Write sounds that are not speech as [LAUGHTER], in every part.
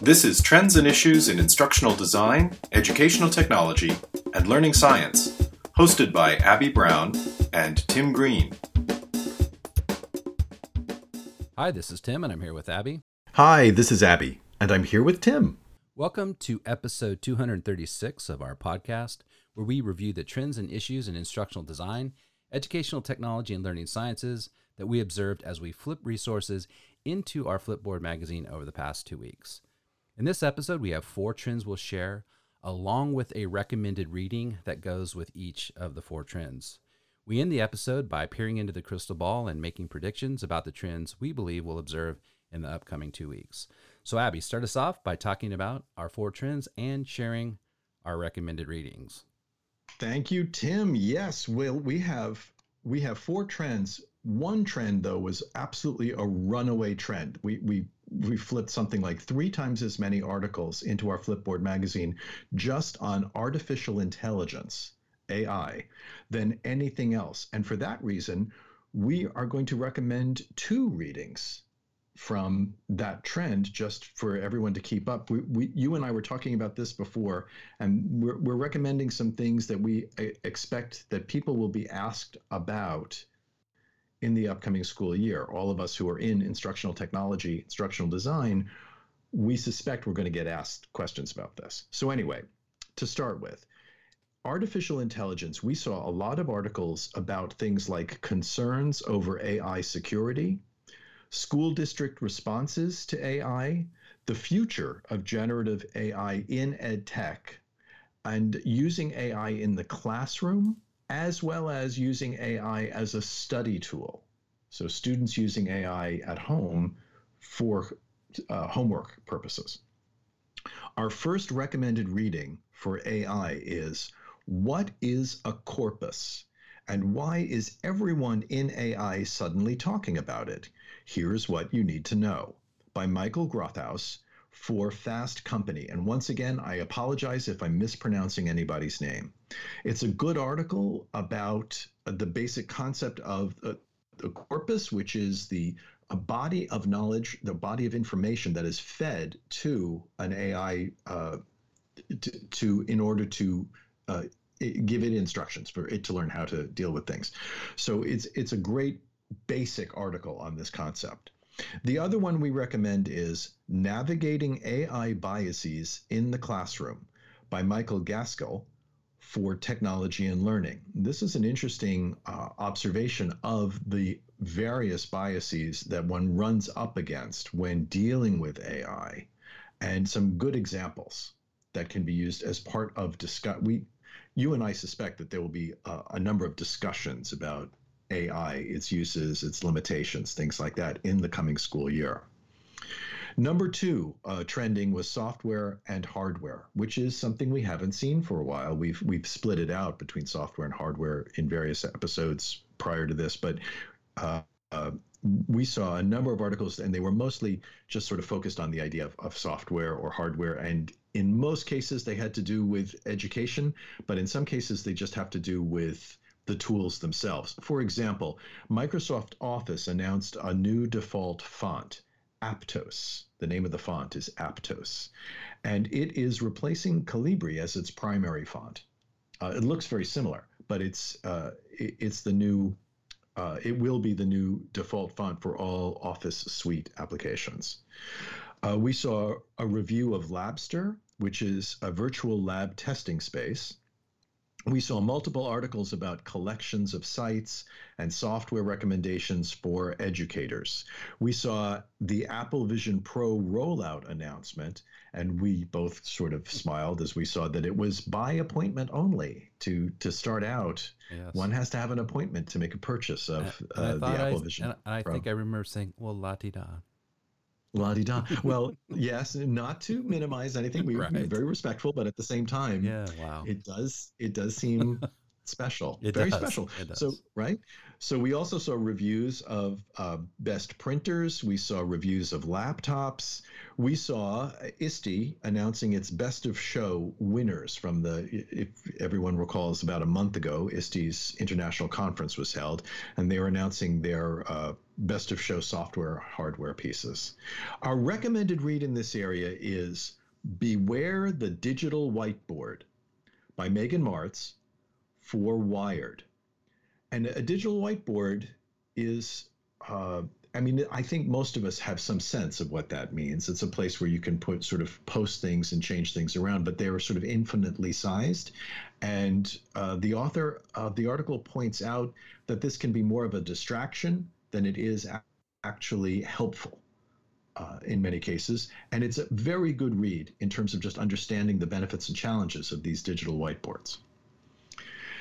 This is Trends and Issues in Instructional Design, Educational Technology, and Learning Science, hosted by Abby Brown and Tim Green. Hi, this is Tim, and I'm here with Abby. Hi, this is Abby, and I'm here with Tim. Welcome to episode 236 of our podcast, where we review the trends and issues in instructional design, educational technology, and learning sciences that we observed as we flip resources into our Flipboard magazine over the past two weeks. In this episode, we have four trends we'll share, along with a recommended reading that goes with each of the four trends. We end the episode by peering into the crystal ball and making predictions about the trends we believe we'll observe in the upcoming two weeks. So, Abby, start us off by talking about our four trends and sharing our recommended readings. Thank you, Tim. Yes, well, we have we have four trends. One trend though was absolutely a runaway trend. We we we flipped something like three times as many articles into our Flipboard magazine just on artificial intelligence, AI, than anything else. And for that reason, we are going to recommend two readings from that trend just for everyone to keep up. We, we, you and I were talking about this before, and we're, we're recommending some things that we uh, expect that people will be asked about in the upcoming school year. All of us who are in instructional technology, instructional design, we suspect we're going to get asked questions about this. So, anyway, to start with, artificial intelligence, we saw a lot of articles about things like concerns over AI security school district responses to AI, the future of generative AI in ed tech, and using AI in the classroom, as well as using AI as a study tool. So, students using AI at home for uh, homework purposes. Our first recommended reading for AI is What is a corpus? And why is everyone in AI suddenly talking about it? Here's What You Need to Know by Michael Grothaus for Fast Company. And once again, I apologize if I'm mispronouncing anybody's name. It's a good article about the basic concept of the, the corpus, which is the a body of knowledge, the body of information that is fed to an AI uh, to, to, in order to uh, give it instructions for it to learn how to deal with things. So it's it's a great basic article on this concept. The other one we recommend is Navigating AI Biases in the Classroom by Michael Gaskill for Technology and Learning. This is an interesting uh, observation of the various biases that one runs up against when dealing with AI and some good examples that can be used as part of discuss we you and I suspect that there will be a, a number of discussions about AI, its uses, its limitations, things like that in the coming school year. Number two, uh, trending was software and hardware, which is something we haven't seen for a while. We've we've split it out between software and hardware in various episodes prior to this, but uh, uh, we saw a number of articles, and they were mostly just sort of focused on the idea of, of software or hardware. And in most cases, they had to do with education, but in some cases, they just have to do with the tools themselves. For example, Microsoft Office announced a new default font, Aptos. The name of the font is Aptos, and it is replacing Calibri as its primary font. Uh, it looks very similar, but it's uh, it, it's the new. Uh, it will be the new default font for all Office Suite applications. Uh, we saw a review of Labster, which is a virtual lab testing space we saw multiple articles about collections of sites and software recommendations for educators. We saw the Apple Vision Pro rollout announcement, and we both sort of smiled as we saw that it was by appointment only to to start out. Yes. One has to have an appointment to make a purchase of uh, the Apple I, Vision. And I Pro. think I remember saying, "Well, la di da." La di da. [LAUGHS] Well, yes, not to minimize anything. We, right. We're very respectful, but at the same time, yeah, wow, it does it does seem [LAUGHS] special. It Very does. special. So right. So we also saw reviews of uh, best printers. We saw reviews of laptops. We saw ISTE announcing its best of show winners from the. If everyone recalls, about a month ago, ISTE's international conference was held, and they were announcing their uh, best of show software hardware pieces. Our recommended read in this area is "Beware the Digital Whiteboard" by Megan Martz for Wired. And a digital whiteboard is, uh, I mean, I think most of us have some sense of what that means. It's a place where you can put sort of post things and change things around, but they are sort of infinitely sized. And uh, the author of the article points out that this can be more of a distraction than it is a- actually helpful. Uh, in many cases, and it's a very good read in terms of just understanding the benefits and challenges of these digital whiteboards.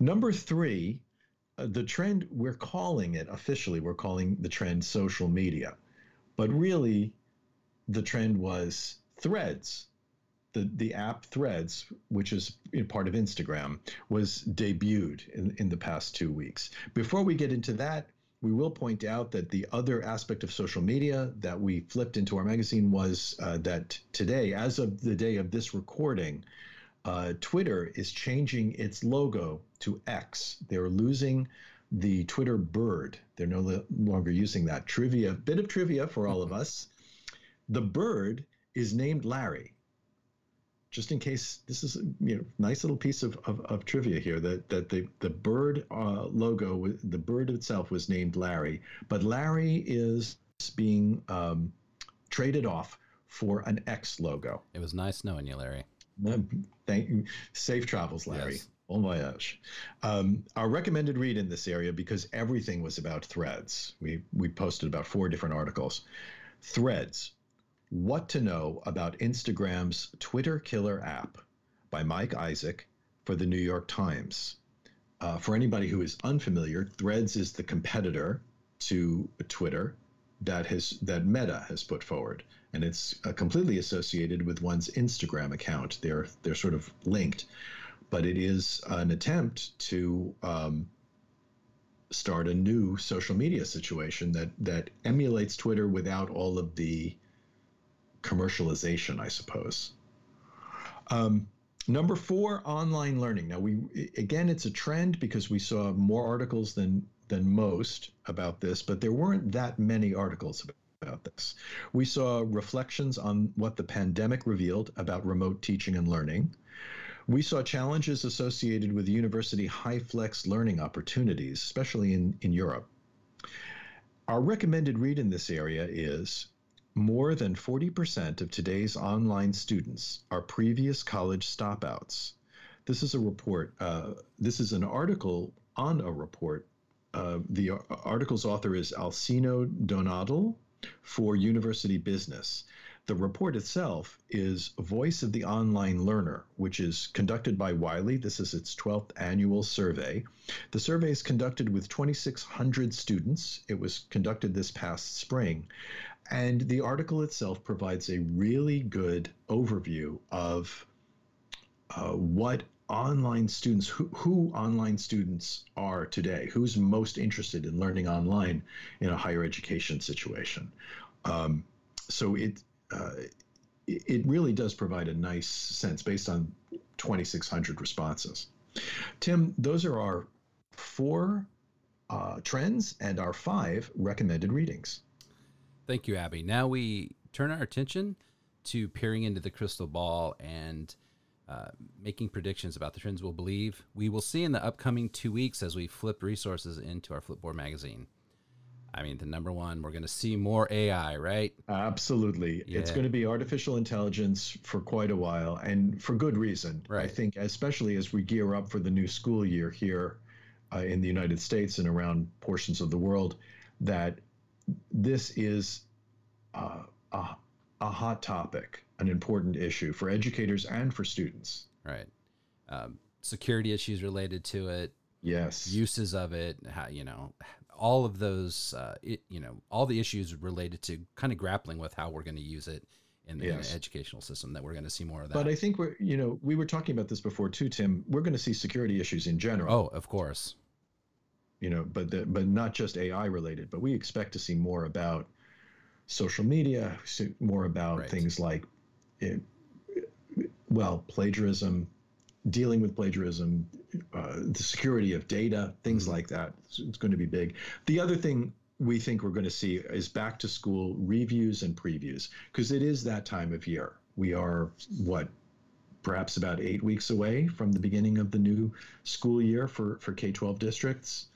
Number three, uh, the trend we're calling it officially, we're calling the trend social media, but really the trend was threads. The, the app Threads, which is part of Instagram, was debuted in, in the past two weeks. Before we get into that, we will point out that the other aspect of social media that we flipped into our magazine was uh, that today, as of the day of this recording, uh, Twitter is changing its logo to X. They're losing the Twitter bird. They're no lo- longer using that. Trivia, bit of trivia for all of us. The bird is named Larry. Just in case this is a you know, nice little piece of, of, of trivia here that, that the, the bird uh, logo, the bird itself was named Larry, but Larry is being um, traded off for an X logo. It was nice knowing you, Larry. Thank you. Safe travels, Larry. Yes. Bon voyage. Um, our recommended read in this area, because everything was about threads, we, we posted about four different articles. Threads What to Know About Instagram's Twitter Killer App by Mike Isaac for the New York Times. Uh, for anybody who is unfamiliar, Threads is the competitor to Twitter that has that Meta has put forward, and it's uh, completely associated with one's Instagram account. They're they're sort of linked, but it is an attempt to um, start a new social media situation that that emulates Twitter without all of the commercialization, I suppose. Um, number four, online learning. Now we again, it's a trend because we saw more articles than than most about this, but there weren't that many articles about this. We saw reflections on what the pandemic revealed about remote teaching and learning. We saw challenges associated with university high flex learning opportunities, especially in, in Europe. Our recommended read in this area is more than 40% of today's online students are previous college stopouts. This is a report, uh, this is an article on a report. Uh, the article's author is Alcino Donadel for University Business. The report itself is Voice of the Online Learner, which is conducted by Wiley. This is its 12th annual survey. The survey is conducted with 2,600 students. It was conducted this past spring. And the article itself provides a really good overview of uh, what online students, who, who online students are today, who's most interested in learning online in a higher education situation. Um, so it, uh, it really does provide a nice sense based on 2,600 responses. Tim, those are our four uh, trends and our five recommended readings. Thank you, Abby. Now we turn our attention to peering into the crystal ball and uh, making predictions about the trends we'll believe we will see in the upcoming two weeks as we flip resources into our Flipboard magazine. I mean, the number one, we're going to see more AI, right? Absolutely. Yeah. It's going to be artificial intelligence for quite a while and for good reason. Right. I think, especially as we gear up for the new school year here uh, in the United States and around portions of the world, that this is uh, a, a hot topic, an important issue for educators and for students. Right. Um, security issues related to it. Yes. Uses of it, how, you know, all of those, uh, it, you know, all the issues related to kind of grappling with how we're going to use it in, yes. in an educational system that we're going to see more of that. But I think we're, you know, we were talking about this before too, Tim. We're going to see security issues in general. Oh, of course. You know, but the, but not just AI related. But we expect to see more about social media, more about right. things like, it, eh, well, plagiarism, dealing with plagiarism, uh, the security of data, things mm-hmm. like that. It's, it's going to be big. The other thing we think we're going to see is back to school reviews and previews because it is that time of year. We are what perhaps about eight weeks away from the beginning of the new school year for for K twelve districts.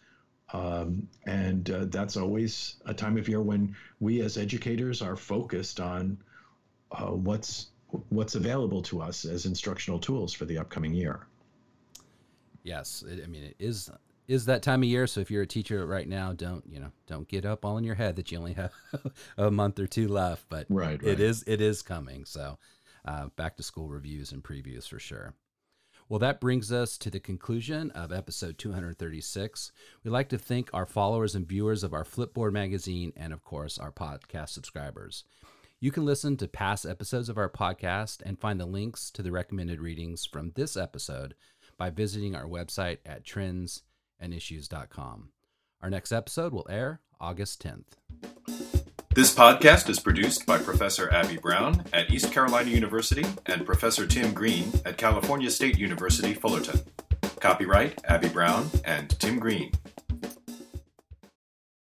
Um, and uh, that's always a time of year when we as educators are focused on uh, what's what's available to us as instructional tools for the upcoming year. Yes, it, I mean it is is that time of year. So if you're a teacher right now, don't you know don't get up all in your head that you only have [LAUGHS] a month or two left. But right, right. it is it is coming. So uh, back to school reviews and previews for sure. Well, that brings us to the conclusion of episode 236. We'd like to thank our followers and viewers of our Flipboard magazine and, of course, our podcast subscribers. You can listen to past episodes of our podcast and find the links to the recommended readings from this episode by visiting our website at trendsandissues.com. Our next episode will air August 10th. This podcast is produced by Professor Abby Brown at East Carolina University and Professor Tim Green at California State University, Fullerton. Copyright Abby Brown and Tim Green.